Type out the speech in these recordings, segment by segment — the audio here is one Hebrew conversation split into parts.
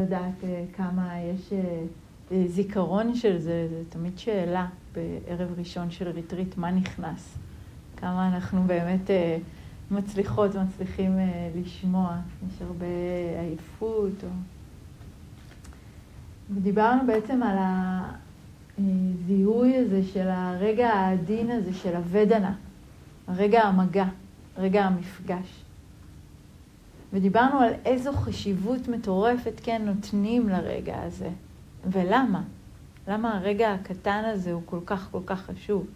לדעת אה, כמה יש אה, זיכרון של זה, זה תמיד שאלה בערב ראשון של ריטריט, מה נכנס? כמה אנחנו באמת מצליחות ומצליחים לשמוע, יש הרבה עייפות. או... ודיברנו בעצם על הזיהוי הזה של הרגע העדין הזה של הוודנה, הרגע המגע, רגע המפגש. ודיברנו על איזו חשיבות מטורפת כן נותנים לרגע הזה, ולמה. למה הרגע הקטן הזה הוא כל כך כל כך חשוב.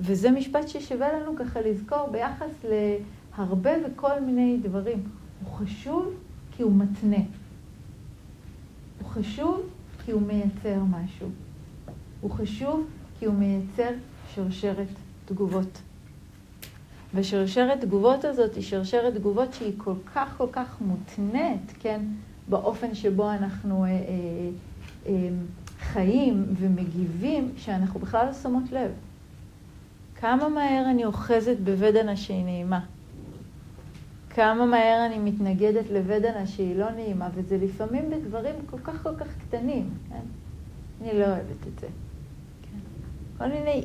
וזה משפט ששווה לנו ככה לזכור ביחס להרבה וכל מיני דברים. הוא חשוב כי הוא מתנה. הוא חשוב כי הוא מייצר משהו. הוא חשוב כי הוא מייצר שרשרת תגובות. ושרשרת תגובות הזאת היא שרשרת תגובות שהיא כל כך כל כך מותנית, כן, באופן שבו אנחנו אה, אה, אה, חיים ומגיבים, שאנחנו בכלל לא שמות לב. כמה מהר אני אוחזת בבדנה שהיא נעימה. כמה מהר אני מתנגדת לבדנה שהיא לא נעימה, וזה לפעמים בדברים כל כך כל כך קטנים, כן? אני לא אוהבת את זה. כן? כל מיני...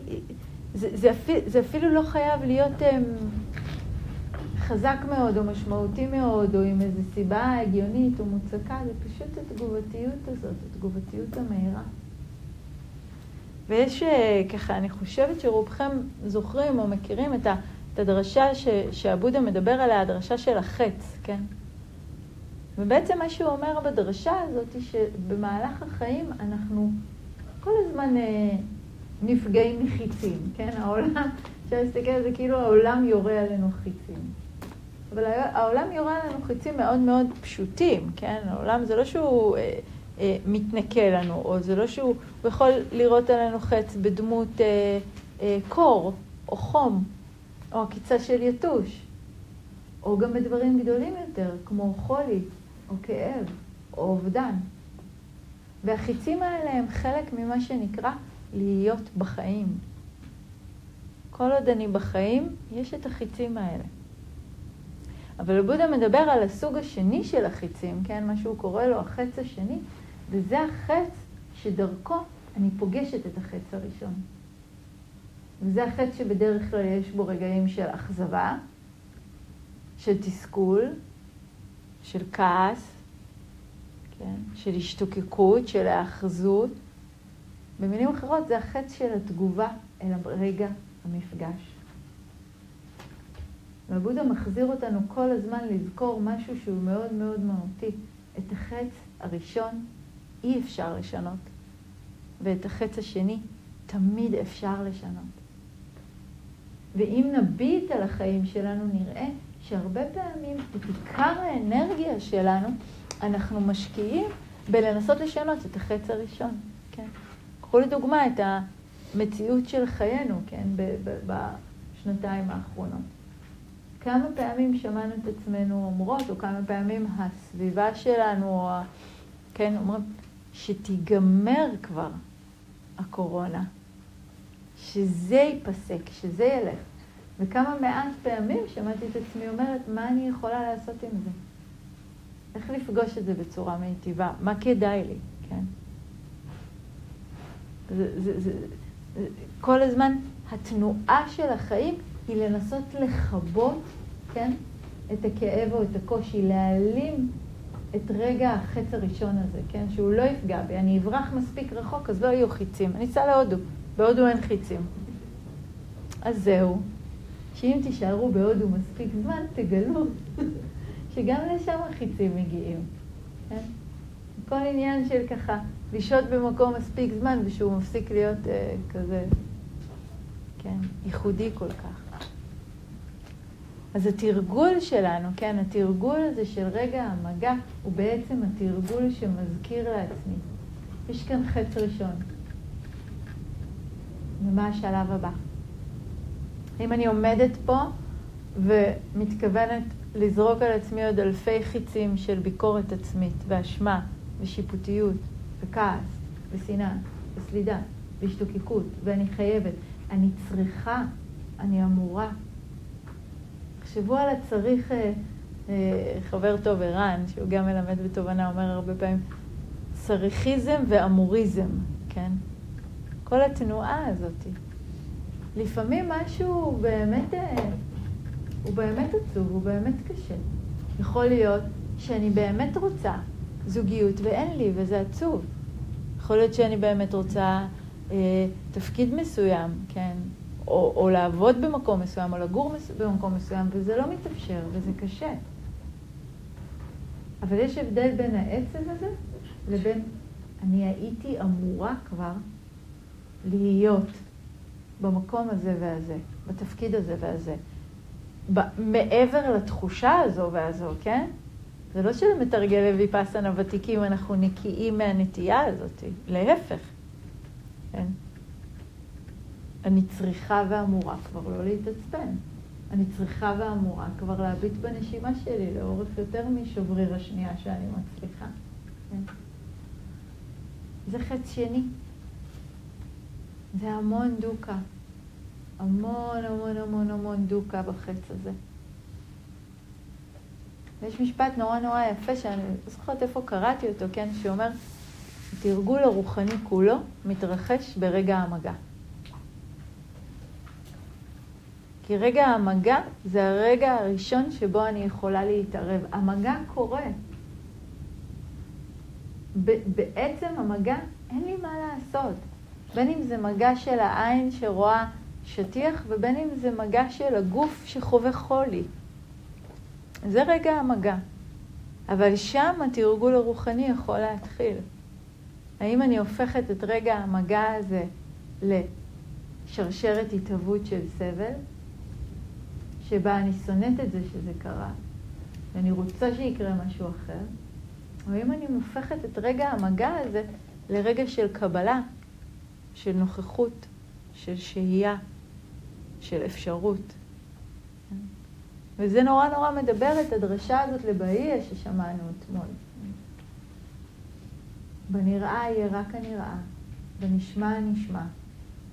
זה, זה, אפילו, זה אפילו לא חייב להיות um, חזק מאוד או משמעותי מאוד, או עם איזו סיבה הגיונית או מוצקה, זה פשוט התגובתיות הזאת, התגובתיות המהירה. ויש אה, ככה, אני חושבת שרובכם זוכרים או מכירים את, הדרשה שעבודה מדבר עליה, הדרשה של החץ, כן? ובעצם מה שהוא אומר בדרשה הזאת, שבמהלך החיים אנחנו כל הזמן אה, נפגעים מחיצים, כן? העולם, אפשר להסתכל על זה כאילו העולם יורה עלינו חיצים. אבל העולם יורה עלינו חיצים מאוד מאוד פשוטים, כן? העולם זה לא שהוא אה, אה, מתנכל לנו, או זה לא שהוא יכול לראות עלינו חץ בדמות אה, אה, קור, או חום, או עקיצה של יתוש, או גם בדברים גדולים יותר, כמו חולי, או כאב, או אובדן. והחיצים האלה הם חלק ממה שנקרא להיות בחיים. כל עוד אני בחיים, יש את החיצים האלה. אבל בודה מדבר על הסוג השני של החיצים, כן? מה שהוא קורא לו החץ השני, וזה החץ שדרכו אני פוגשת את החץ הראשון. וזה החץ שבדרך כלל יש בו רגעים של אכזבה, של תסכול, של כעס, כן? של השתוקקות, של האחזות. במילים אחרות, זה החץ של התגובה אל רגע המפגש. והבודה מחזיר אותנו כל הזמן לזכור משהו שהוא מאוד מאוד מהותי. את החץ הראשון אי אפשר לשנות, ואת החץ השני תמיד אפשר לשנות. ואם נביט על החיים שלנו, נראה שהרבה פעמים את עיקר האנרגיה שלנו אנחנו משקיעים בלנסות לשנות את החץ הראשון? קחו לדוגמה את המציאות של חיינו, כן, בשנתיים האחרונות. כמה פעמים שמענו את עצמנו אומרות, או כמה פעמים הסביבה שלנו, או, כן, אומרים, שתיגמר כבר הקורונה, שזה ייפסק, שזה ילך. וכמה מעט פעמים שמעתי את עצמי אומרת, מה אני יכולה לעשות עם זה? איך לפגוש את זה בצורה מיטיבה? מה כדאי לי, כן? זה, זה, זה, כל הזמן התנועה של החיים היא לנסות לכבות, כן, את הכאב או את הקושי, להעלים את רגע החץ הראשון הזה, כן, שהוא לא יפגע בי. אני אברח מספיק רחוק, אז לא יהיו חיצים. אני אסע להודו, בהודו אין חיצים. אז זהו, שאם תישארו בהודו מספיק זמן, תגלו שגם לשם החיצים מגיעים, כן? כל עניין של ככה לשהות במקום מספיק זמן ושהוא מפסיק להיות אה, כזה, כן, ייחודי כל כך. אז התרגול שלנו, כן, התרגול הזה של רגע המגע, הוא בעצם התרגול שמזכיר לעצמי. יש כאן חץ ראשון. ומה השלב הבא? אם אני עומדת פה ומתכוונת לזרוק על עצמי עוד אלפי חיצים של ביקורת עצמית ואשמה ושיפוטיות וכעס ושנאה וסלידה והשתוקקות ואני חייבת, אני צריכה, אני אמורה. תחשבו על הצריך אה, חבר טוב, ערן, שהוא גם מלמד בתובנה, אומר הרבה פעמים, סריחיזם ואמוריזם, כן? כל התנועה הזאת. לפעמים משהו באמת, אה, הוא באמת עצוב, הוא באמת קשה. יכול להיות שאני באמת רוצה זוגיות ואין לי, וזה עצוב. יכול להיות שאני באמת רוצה אה, תפקיד מסוים, כן? או, או לעבוד במקום מסוים, או לגור במקום מסוים, וזה לא מתאפשר, וזה קשה. אבל יש הבדל בין העצב הזה לבין אני הייתי אמורה כבר להיות במקום הזה והזה, בתפקיד הזה והזה. מעבר לתחושה הזו והזו, כן? זה לא שלמתרגלי ויפאסנה ותיקים אנחנו נקיים מהנטייה הזאת, להפך. כן? אני צריכה ואמורה כבר לא להתעצבן. אני צריכה ואמורה כבר להביט בנשימה שלי לאורך יותר משבריר השנייה שאני מצליחה. כן? זה חץ שני. זה המון דוקה. המון המון המון המון דוקה בחץ הזה. יש משפט נורא נורא יפה, שאני לא זוכרת איפה קראתי אותו, כן? שאומר, התרגול הרוחני כולו מתרחש ברגע המגע. כי רגע המגע זה הרגע הראשון שבו אני יכולה להתערב. המגע קורה. בעצם המגע, אין לי מה לעשות. בין אם זה מגע של העין שרואה שטיח, ובין אם זה מגע של הגוף שחווה חולי. זה רגע המגע. אבל שם התרגול הרוחני יכול להתחיל. האם אני הופכת את רגע המגע הזה לשרשרת התהוות של סבל, שבה אני שונאת את זה שזה קרה, ואני רוצה שיקרה משהו אחר, או אם אני הופכת את רגע המגע הזה לרגע של קבלה, של נוכחות, של שהייה, של אפשרות. וזה נורא נורא מדבר את הדרשה הזאת לבאיה ששמענו אתמול. בנראה יהיה רק הנראה, בנשמע הנשמע,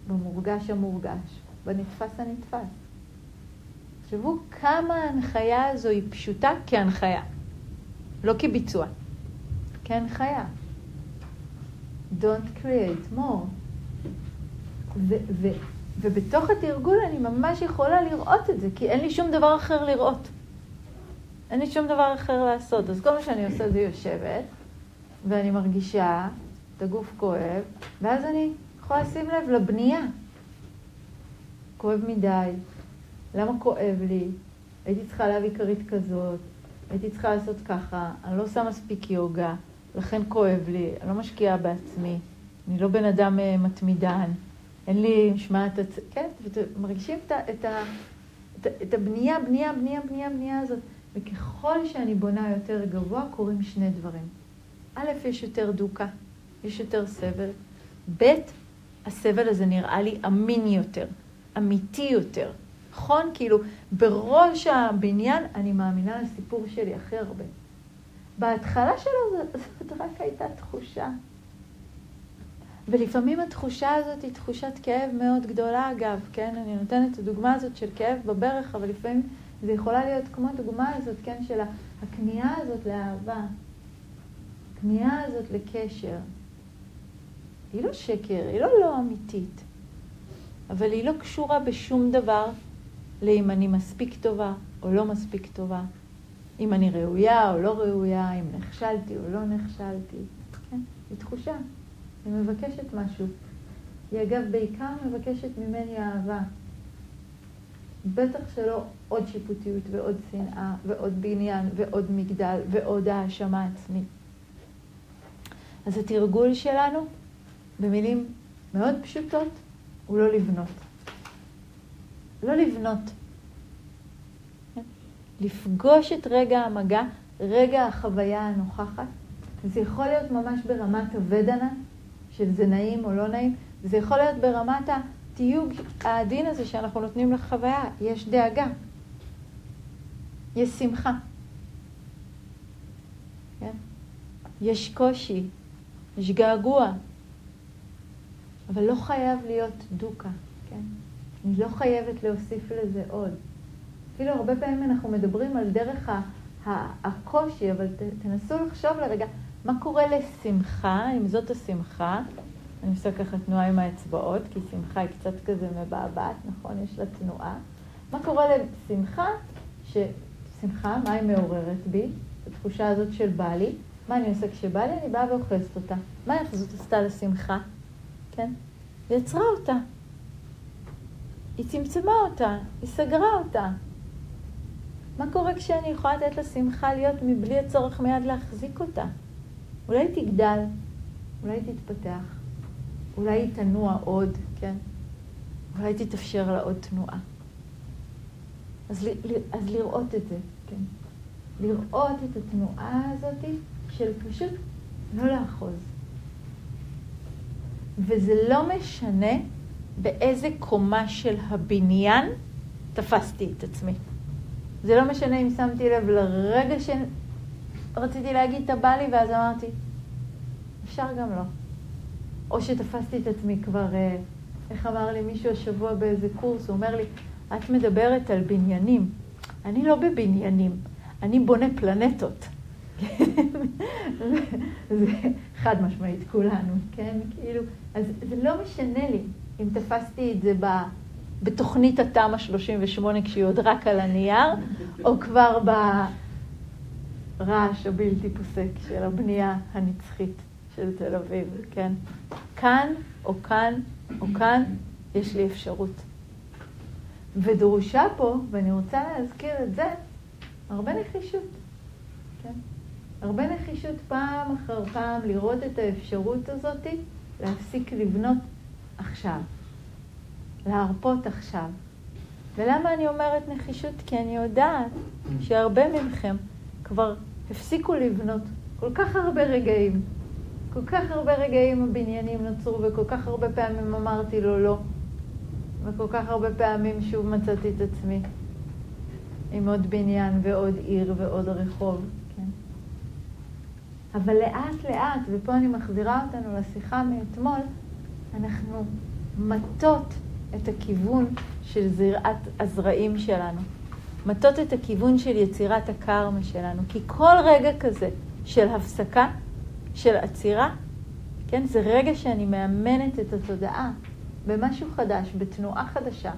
במורגש המורגש, בנתפס הנתפס. תחשבו כמה ההנחיה הזו היא פשוטה כהנחיה, לא כביצוע, כהנחיה. Don't create more. ו- ו- ובתוך התרגול אני ממש יכולה לראות את זה, כי אין לי שום דבר אחר לראות. אין לי שום דבר אחר לעשות. אז כל מה שאני עושה זה יושבת, ואני מרגישה את הגוף כואב, ואז אני יכולה לשים לב לבנייה. כואב מדי, למה כואב לי? הייתי צריכה להביא כרית כזאת, הייתי צריכה לעשות ככה, אני לא עושה מספיק יוגה, לכן כואב לי, אני לא משקיעה בעצמי, אני לא בן אדם אה, מתמידן. אין לי משמעת, כן, מרגישים את, את, את, את הבנייה, בנייה, בנייה, בנייה, בנייה הזאת. וככל שאני בונה יותר גבוה, קורים שני דברים. א', יש יותר דוקה, יש יותר סבל. ב', הסבל הזה נראה לי אמין יותר, אמיתי יותר. נכון? כאילו, בראש הבניין אני מאמינה לסיפור שלי הכי הרבה. בהתחלה שלו זאת רק הייתה תחושה. ולפעמים התחושה הזאת היא תחושת כאב מאוד גדולה, אגב, כן? אני נותנת את הדוגמה הזאת של כאב בברך, אבל לפעמים זה יכולה להיות כמו הדוגמה הזאת, כן? של הכניעה הזאת לאהבה, הכניעה הזאת לקשר. היא לא שקר, היא לא לא אמיתית, אבל היא לא קשורה בשום דבר לאם אני מספיק טובה או לא מספיק טובה, אם אני ראויה או לא ראויה, אם נכשלתי או לא נכשלתי. כן? היא תחושה. היא מבקשת משהו. היא אגב בעיקר מבקשת ממני אהבה. בטח שלא עוד שיפוטיות ועוד שנאה ועוד בניין ועוד מגדל ועוד האשמה עצמית. אז התרגול שלנו, במילים מאוד פשוטות, הוא לא לבנות. לא לבנות. לפגוש את רגע המגע, רגע החוויה הנוכחת. זה יכול להיות ממש ברמת הוודנה, של זה נעים או לא נעים, זה יכול להיות ברמת התיוג העדין הזה שאנחנו נותנים לחוויה. יש דאגה, יש שמחה, כן? יש קושי, יש געגוע, אבל לא חייב להיות דוקה, כן? אני לא חייבת להוסיף לזה עוד. אפילו הרבה פעמים אנחנו מדברים על דרך הקושי, אבל תנסו לחשוב לרגע, מה קורה לשמחה, אם זאת השמחה? אני עושה ככה תנועה עם האצבעות, כי שמחה היא קצת כזה מבעבעת, נכון? יש לה תנועה. מה קורה לשמחה? ששמחה, מה היא מעוררת בי? התחושה הזאת של בא לי. מה אני עושה כשבא לי? אני באה ואוכלת אותה. מה זאת עשתה לשמחה? כן? היא יצרה אותה. היא צמצמה אותה, היא סגרה אותה. מה קורה כשאני יכולה לתת לשמחה להיות מבלי הצורך מיד להחזיק אותה? אולי תגדל, אולי תתפתח, אולי היא תנוע עוד, כן? אולי תתאפשר לה עוד תנועה. אז, אז לראות את זה, כן? לראות את התנועה הזאת של פשוט לא לאחוז. וזה לא משנה באיזה קומה של הבניין תפסתי את עצמי. זה לא משנה אם שמתי לב לרגע שרציתי להגיד את הבא לי, ואז אמרתי, אפשר גם לא. או שתפסתי את עצמי כבר, אה, איך אמר לי מישהו השבוע באיזה קורס, הוא אומר לי, את מדברת על בניינים. אני לא בבניינים, אני בונה פלנטות. זה חד משמעית כולנו, כן? כאילו, אז זה לא משנה לי אם תפסתי את זה ב... בתוכנית התמ"א 38 כשהיא עוד רק על הנייר, או כבר ברעש הבלתי פוסק של הבנייה הנצחית של תל אביב, כן? כאן או כאן או כאן יש לי אפשרות. ודרושה פה, ואני רוצה להזכיר את זה, הרבה נחישות, כן? הרבה נחישות פעם אחר פעם לראות את האפשרות הזאת להפסיק לבנות עכשיו. להרפות עכשיו. ולמה אני אומרת נחישות? כי אני יודעת שהרבה מכם כבר הפסיקו לבנות כל כך הרבה רגעים. כל כך הרבה רגעים הבניינים נוצרו, וכל כך הרבה פעמים אמרתי לו לא. וכל כך הרבה פעמים שוב מצאתי את עצמי עם עוד בניין ועוד עיר ועוד רחוב, כן? אבל לאט לאט, ופה אני מחזירה אותנו לשיחה מאתמול, אנחנו מטות את הכיוון של זירת הזרעים שלנו. מטות את הכיוון של יצירת הקרמה שלנו. כי כל רגע כזה של הפסקה, של עצירה, כן, זה רגע שאני מאמנת את התודעה במשהו חדש, בתנועה חדשה.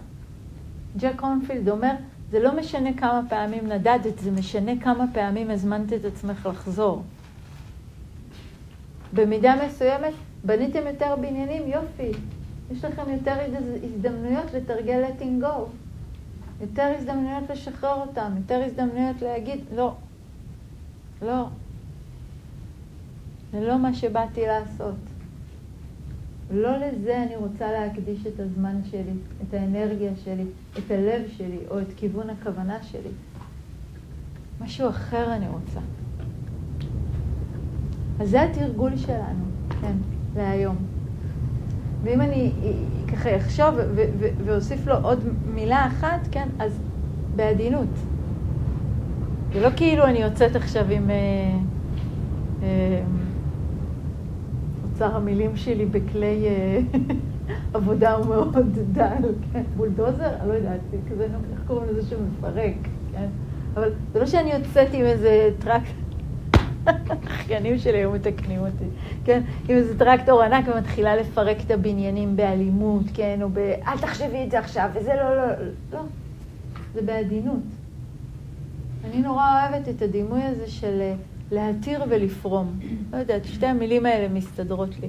ג'ק הונפילד אומר, זה לא משנה כמה פעמים נדדת, זה משנה כמה פעמים הזמנת את עצמך לחזור. במידה מסוימת בניתם יותר בניינים, יופי, יש לכם יותר הזדמנויות לתרגל letting go, יותר הזדמנויות לשחרר אותם, יותר הזדמנויות להגיד, לא, לא, זה לא מה שבאתי לעשות. לא לזה אני רוצה להקדיש את הזמן שלי, את האנרגיה שלי, את הלב שלי, או את כיוון הכוונה שלי. משהו אחר אני רוצה. אז זה התרגול שלנו, כן, להיום. ואם אני ככה אחשוב ואוסיף לו עוד מילה אחת, כן, אז בעדינות. זה לא כאילו אני יוצאת עכשיו עם אה, אה, אוצר המילים שלי בכלי אה, עבודה הוא מאוד דל, כן, בולדוזר, אני לא יודעת, כזה, איך קוראים לזה שמפרק, כן? אבל זה לא שאני יוצאת עם איזה טרקט... האחיינים שלי היו מתקנים אותי, כן? עם איזה טרקטור ענק ומתחילה לפרק את הבניינים באלימות, כן? או ב... אל תחשבי את זה עכשיו, וזה לא, לא, לא. זה בעדינות. אני נורא אוהבת את הדימוי הזה של אה, להתיר ולפרום. לא יודעת, שתי המילים האלה מסתדרות לי.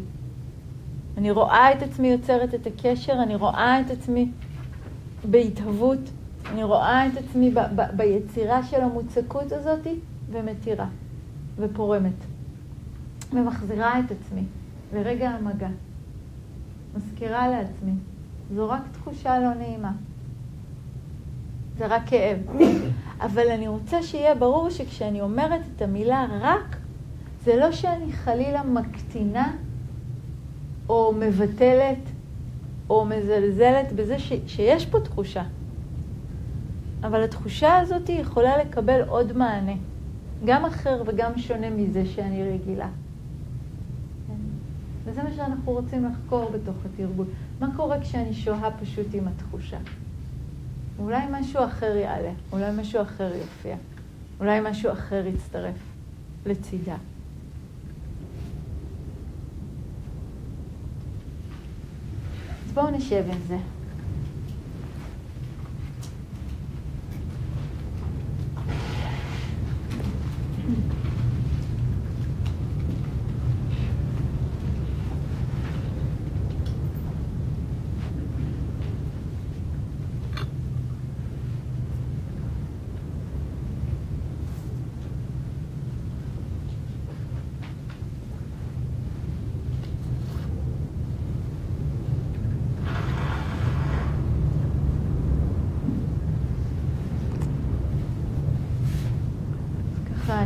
אני רואה את עצמי יוצרת את הקשר, אני רואה את עצמי בהתהוות, אני רואה את עצמי ב- ב- ביצירה של המוצקות הזאת ומתירה. ופורמת, ומחזירה את עצמי לרגע המגע. מזכירה לעצמי, זו רק תחושה לא נעימה. זה רק כאב. אבל אני רוצה שיהיה ברור שכשאני אומרת את המילה רק, זה לא שאני חלילה מקטינה או מבטלת או מזלזלת בזה ש, שיש פה תחושה. אבל התחושה הזאת יכולה לקבל עוד מענה. גם אחר וגם שונה מזה שאני רגילה. כן? וזה מה שאנחנו רוצים לחקור בתוך התרגול. מה קורה כשאני שוהה פשוט עם התחושה? אולי משהו אחר יעלה, אולי משהו אחר יופיע. אולי משהו אחר יצטרף לצידה. אז בואו נשב עם זה.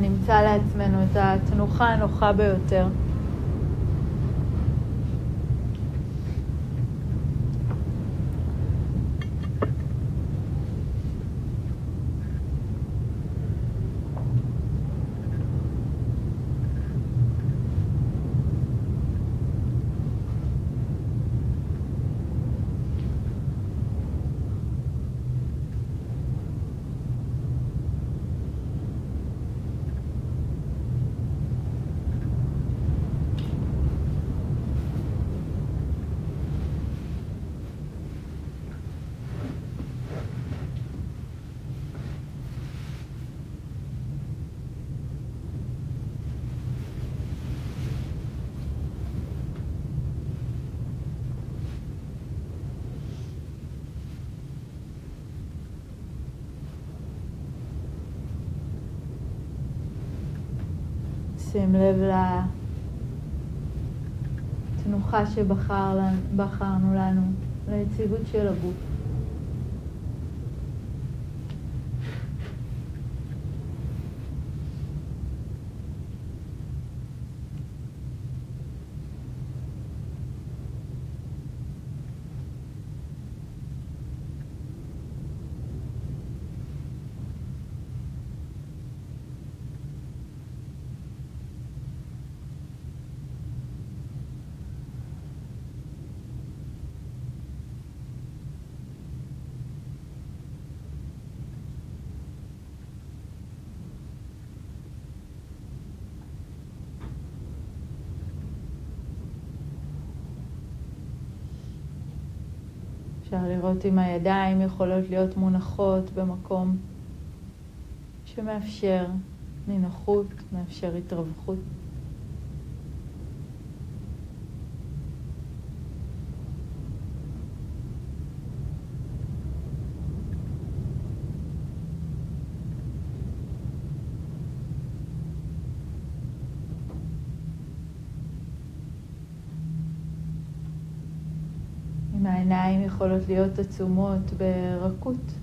נמצא לעצמנו את התנוחה הנוחה ביותר. שים לב לתנוחה שבחרנו לנו, ליציבות של הגוף. אפשר לראות אם הידיים יכולות להיות מונחות במקום שמאפשר נינוחות, מאפשר התרווחות. יכולות להיות עצומות ברכות.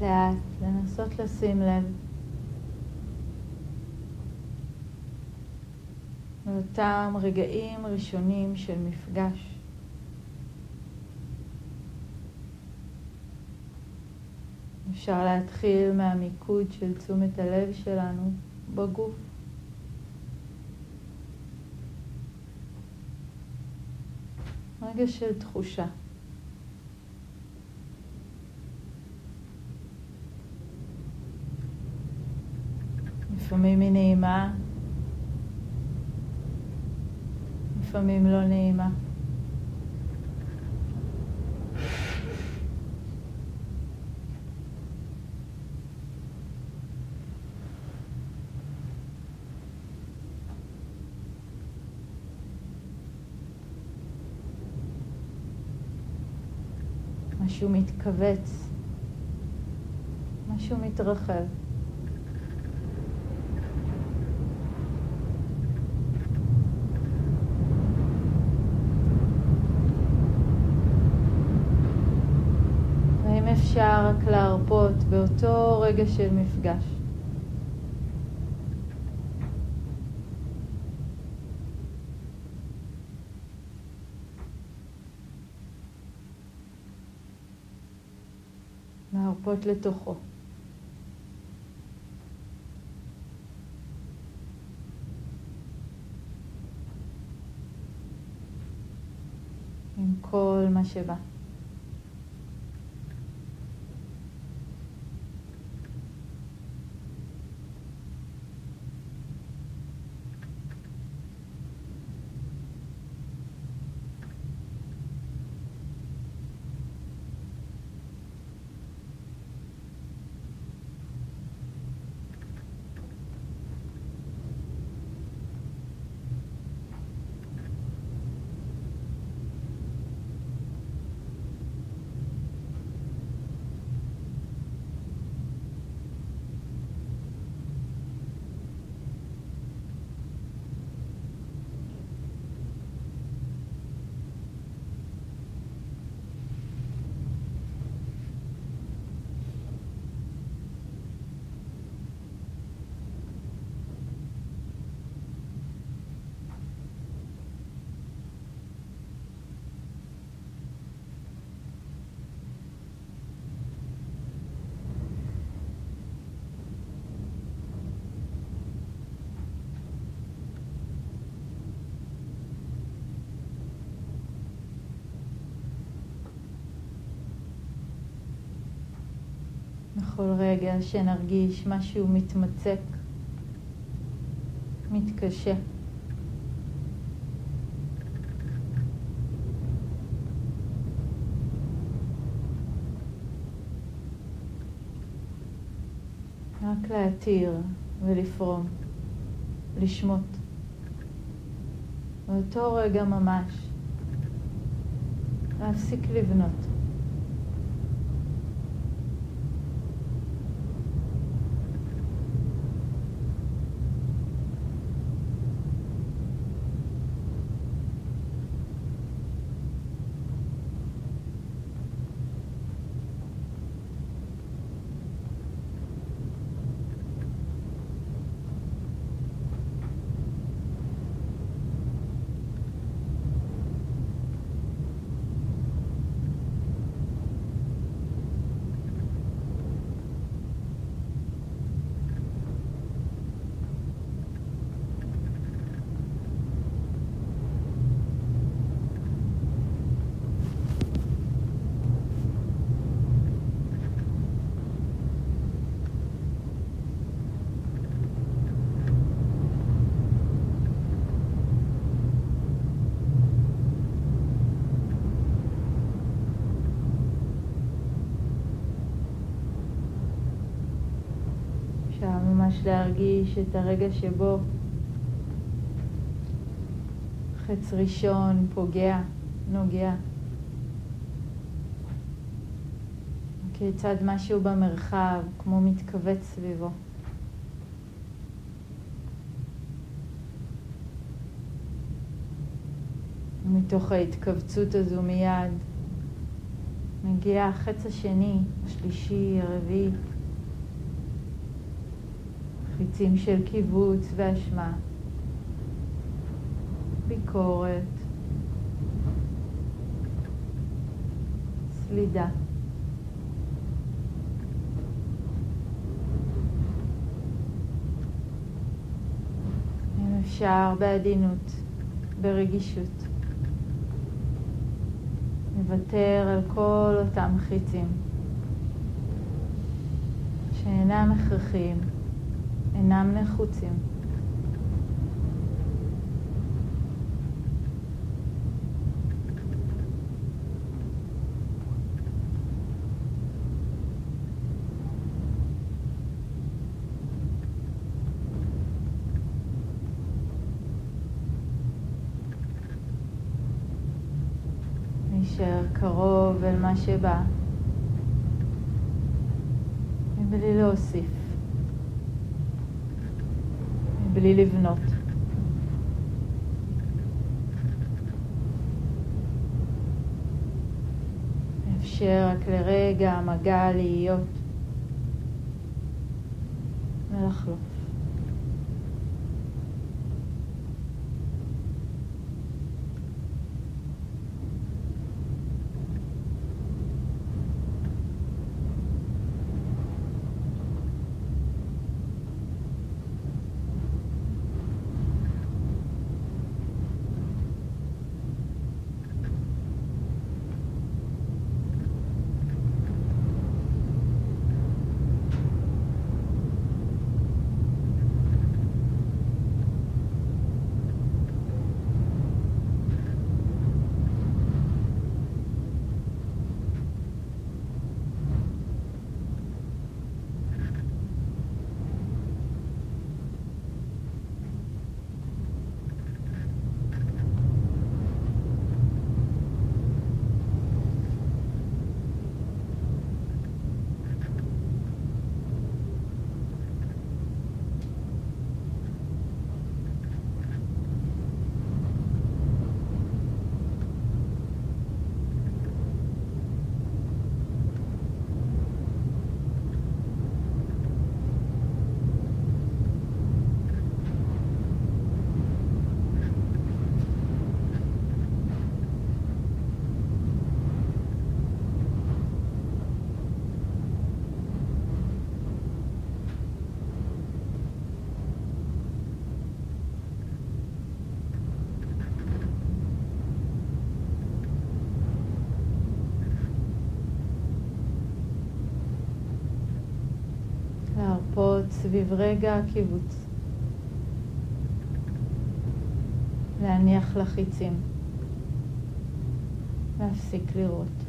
לאט לאט לנסות לשים לב לאותם רגעים ראשונים של מפגש. אפשר להתחיל מהמיקוד של תשומת הלב שלנו בגוף. רגע של תחושה. לפעמים היא נעימה, לפעמים לא נעימה. משהו מתכווץ, משהו מתרחב. אפשר רק להרפות באותו רגע של מפגש. להרפות לתוכו. עם כל מה שבא. בכל רגע שנרגיש משהו מתמצק, מתקשה. רק להתיר ולפרום, לשמוט. באותו רגע ממש, להפסיק לבנות. ממש להרגיש את הרגע שבו חץ ראשון פוגע, נוגע. כיצד משהו במרחב כמו מתכווץ סביבו. ומתוך ההתכווצות הזו מיד מגיע החץ השני, השלישי, הרביעי. חיצים של קיבוץ ואשמה, ביקורת, סלידה. אם אפשר בעדינות, ברגישות. נוותר על כל אותם חיצים שאינם הכרחיים, אינם נחוצים. להישאר קרוב אל מה שבא, מבלי להוסיף, מבלי לבנות. לאפשר רק לרגע המגע להיות ולחלוף. להרפות סביב רגע הקיבוץ. להניח לחיצים. להפסיק לראות.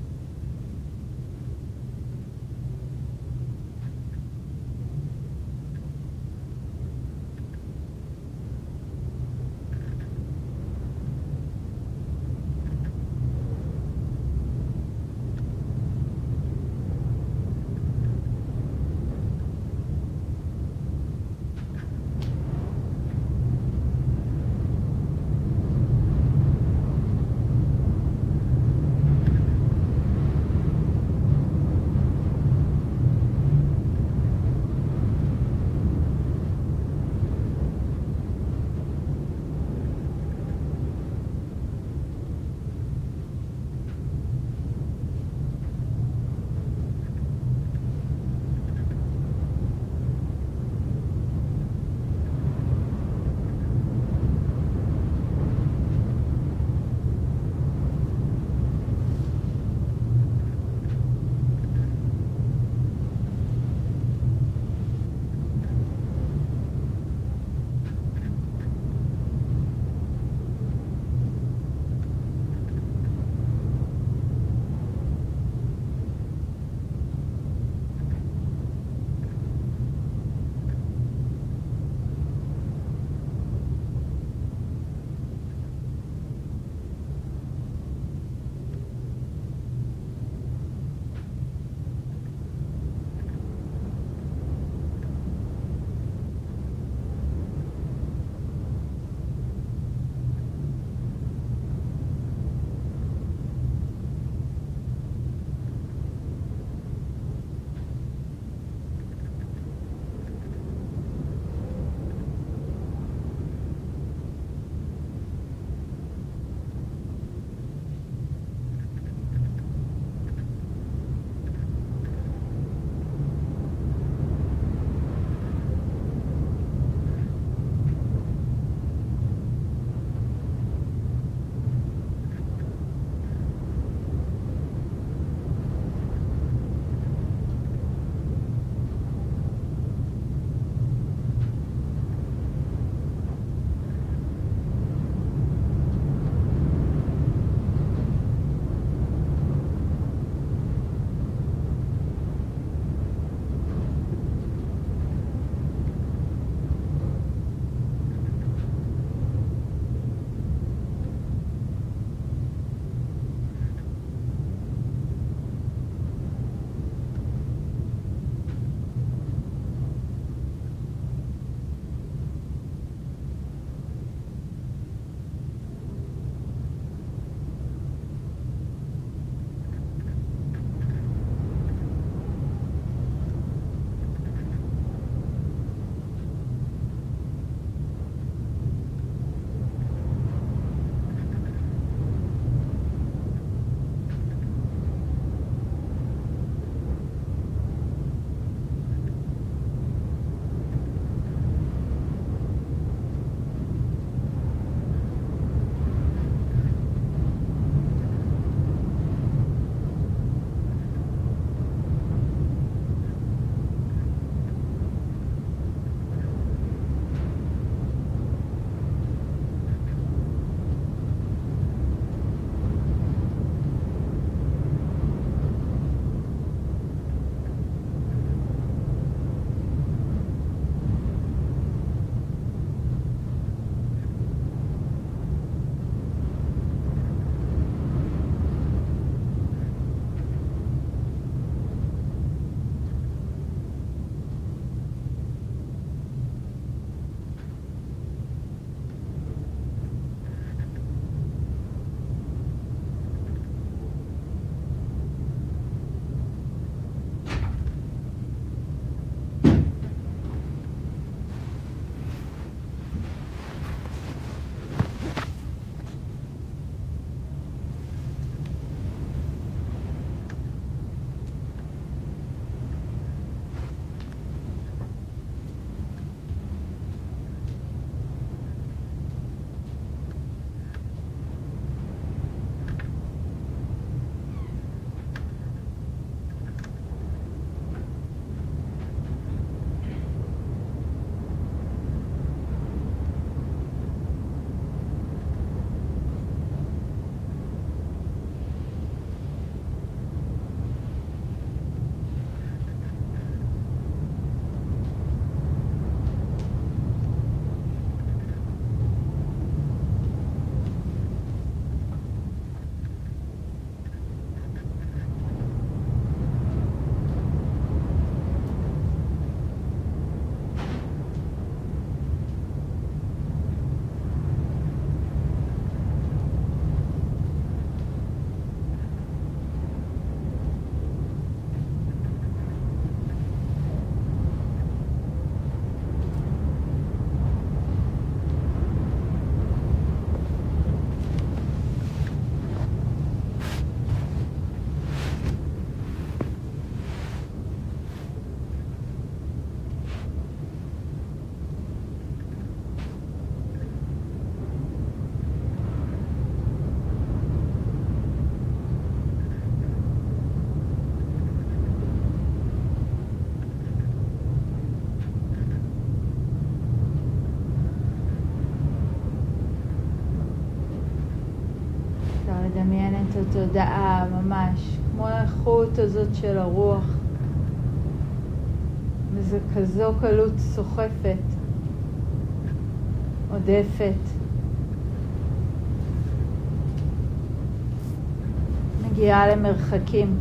ממש, כמו האיכות הזאת של הרוח. וזה כזו קלות סוחפת, עודפת. מגיעה למרחקים.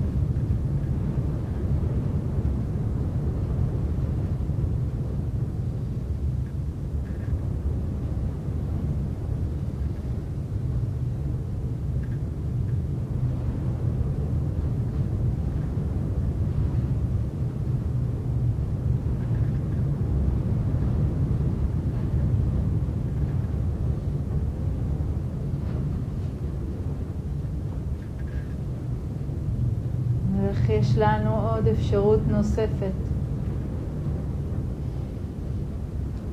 יש לנו עוד אפשרות נוספת.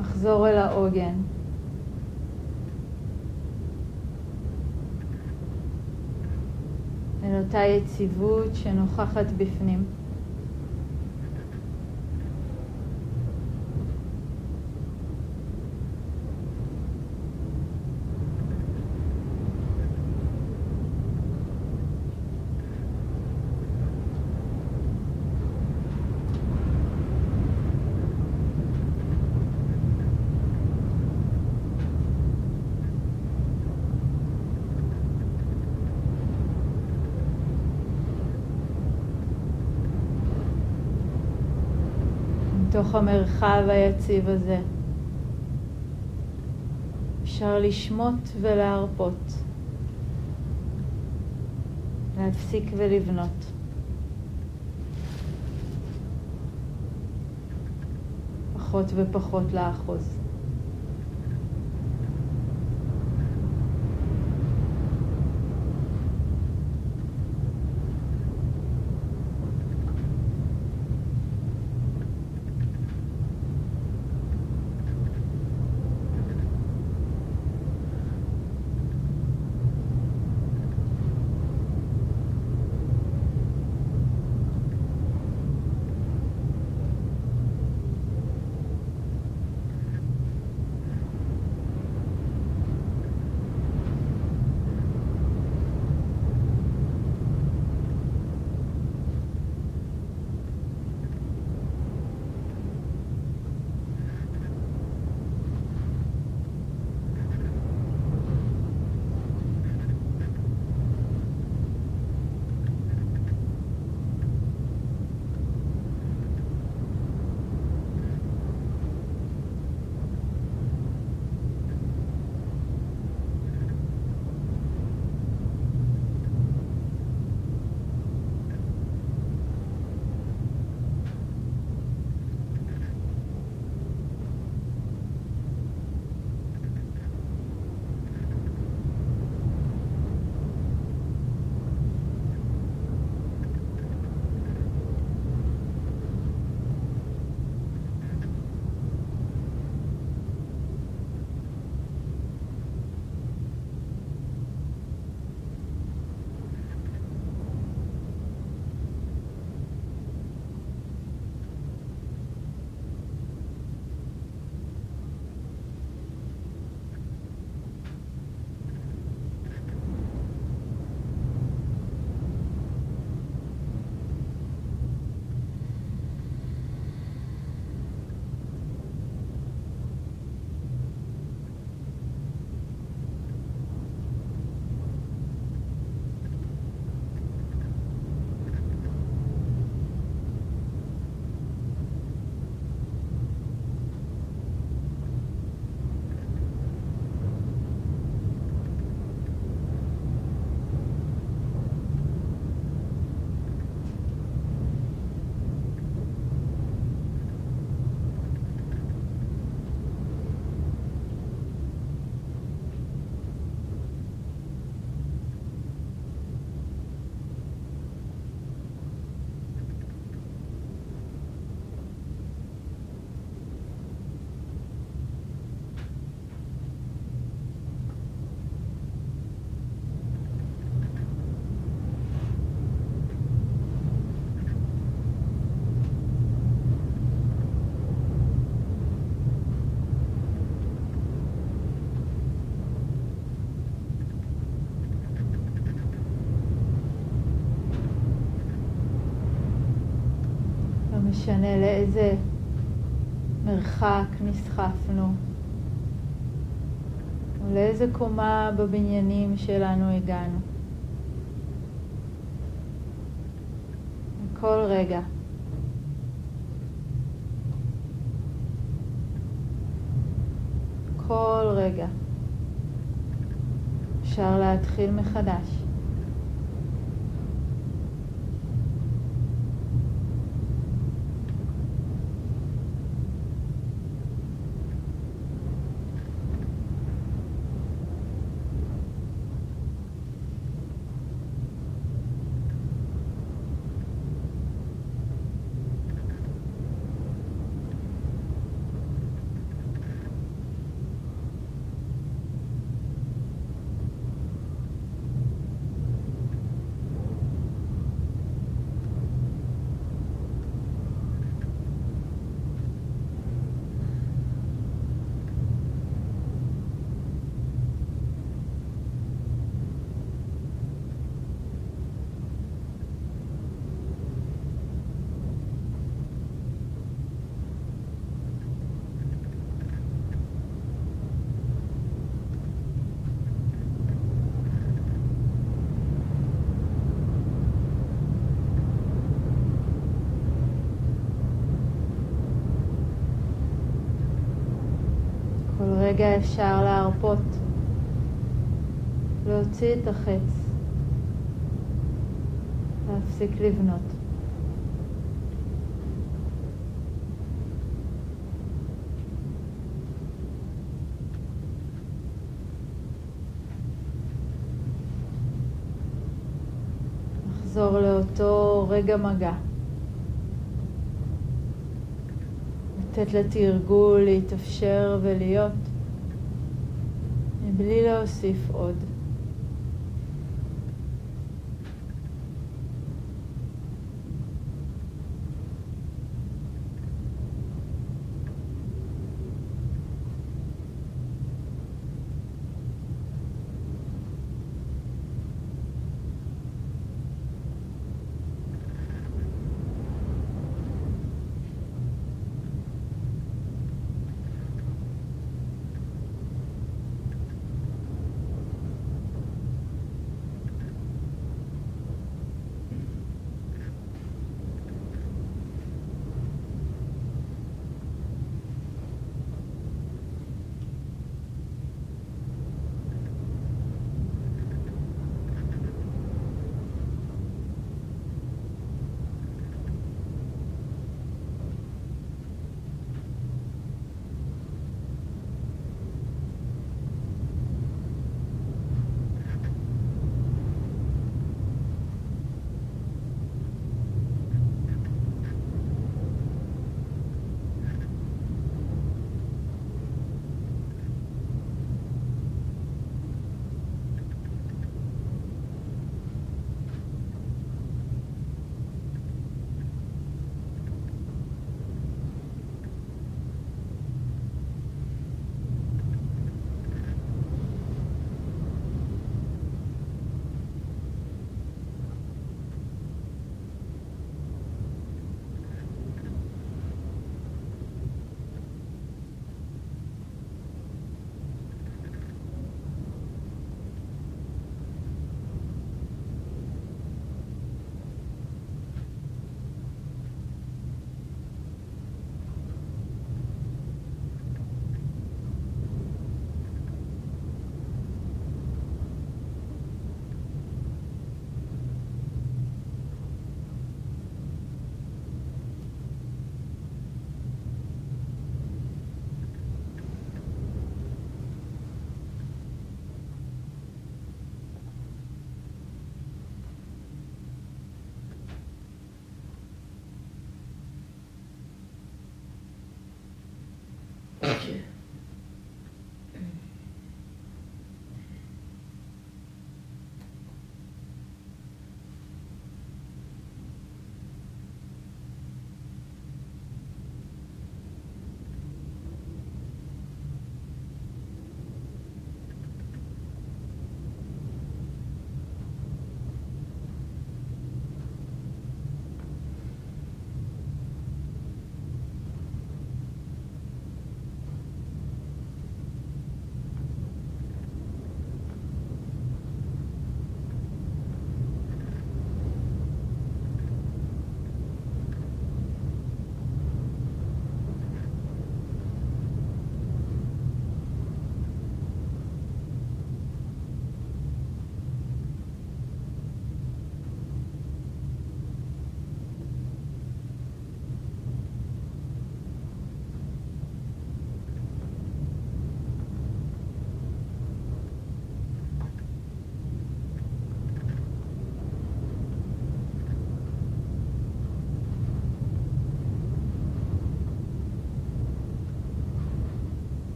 לחזור אל העוגן. אל אותה יציבות שנוכחת בפנים. בתוך המרחב היציב הזה. אפשר לשמוט ולהרפות, להפסיק ולבנות. פחות ופחות לאחוז. משנה לאיזה מרחק נסחפנו, או לאיזה קומה בבניינים שלנו הגענו. כל רגע. כל רגע. אפשר להתחיל מחדש. אפשר להרפות, להוציא את החץ, להפסיק לבנות. לחזור לאותו רגע מגע. לתת לתרגול להתאפשר ולהיות. בלי להוסיף עוד.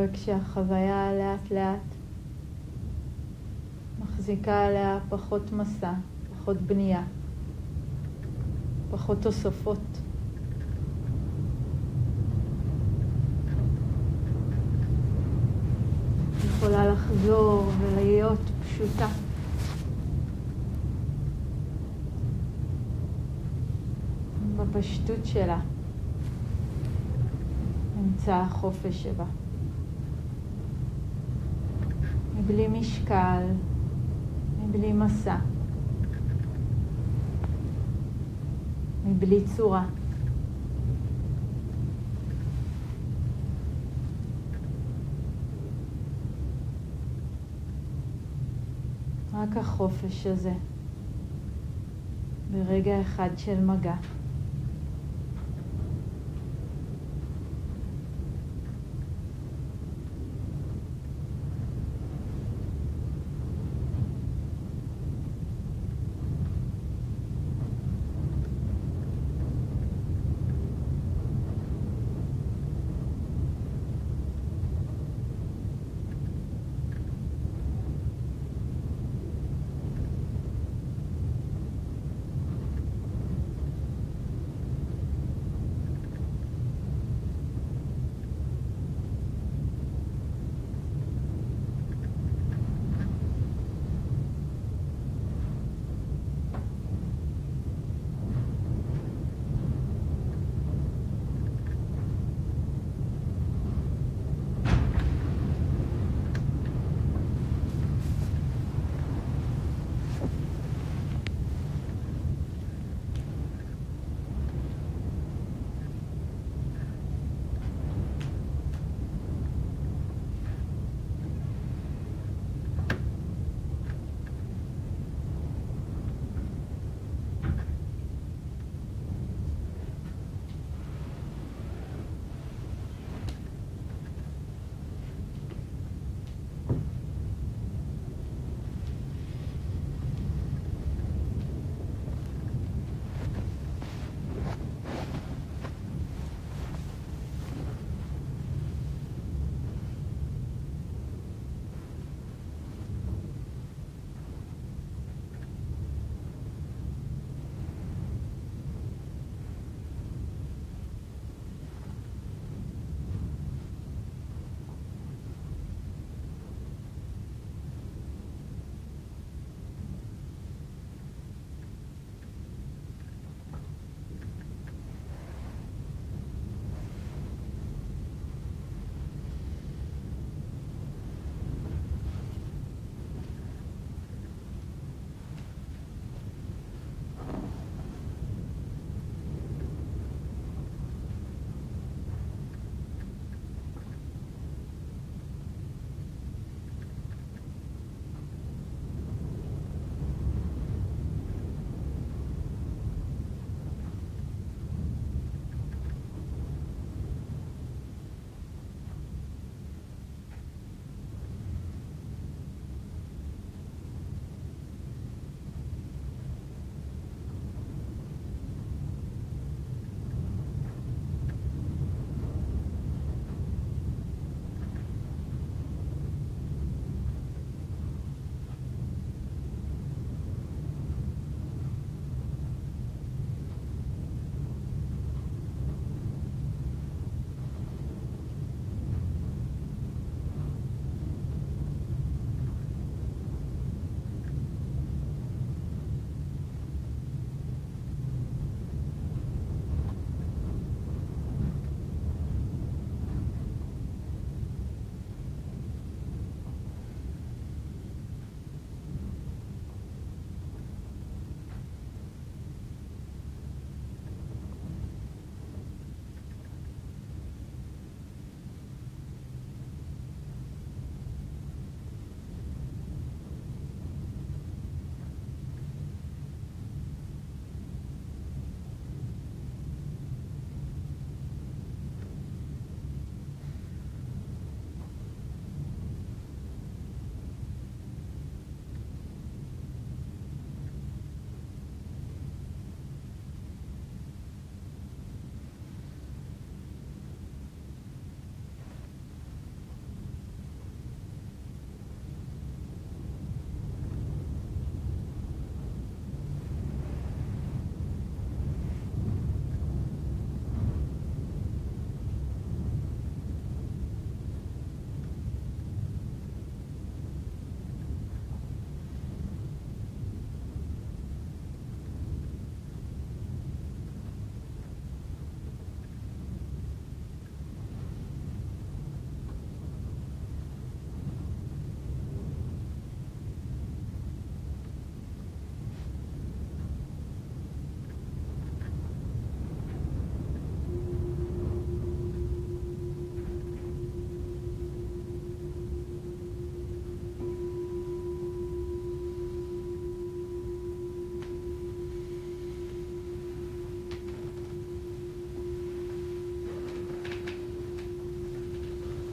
קורה כשהחוויה לאט לאט מחזיקה עליה פחות מסע, פחות בנייה, פחות תוספות. יכולה לחזור ולהיות פשוטה. בפשטות שלה נמצא החופש שבה. מבלי משקל, מבלי מסע, מבלי צורה. רק החופש הזה, ברגע אחד של מגע.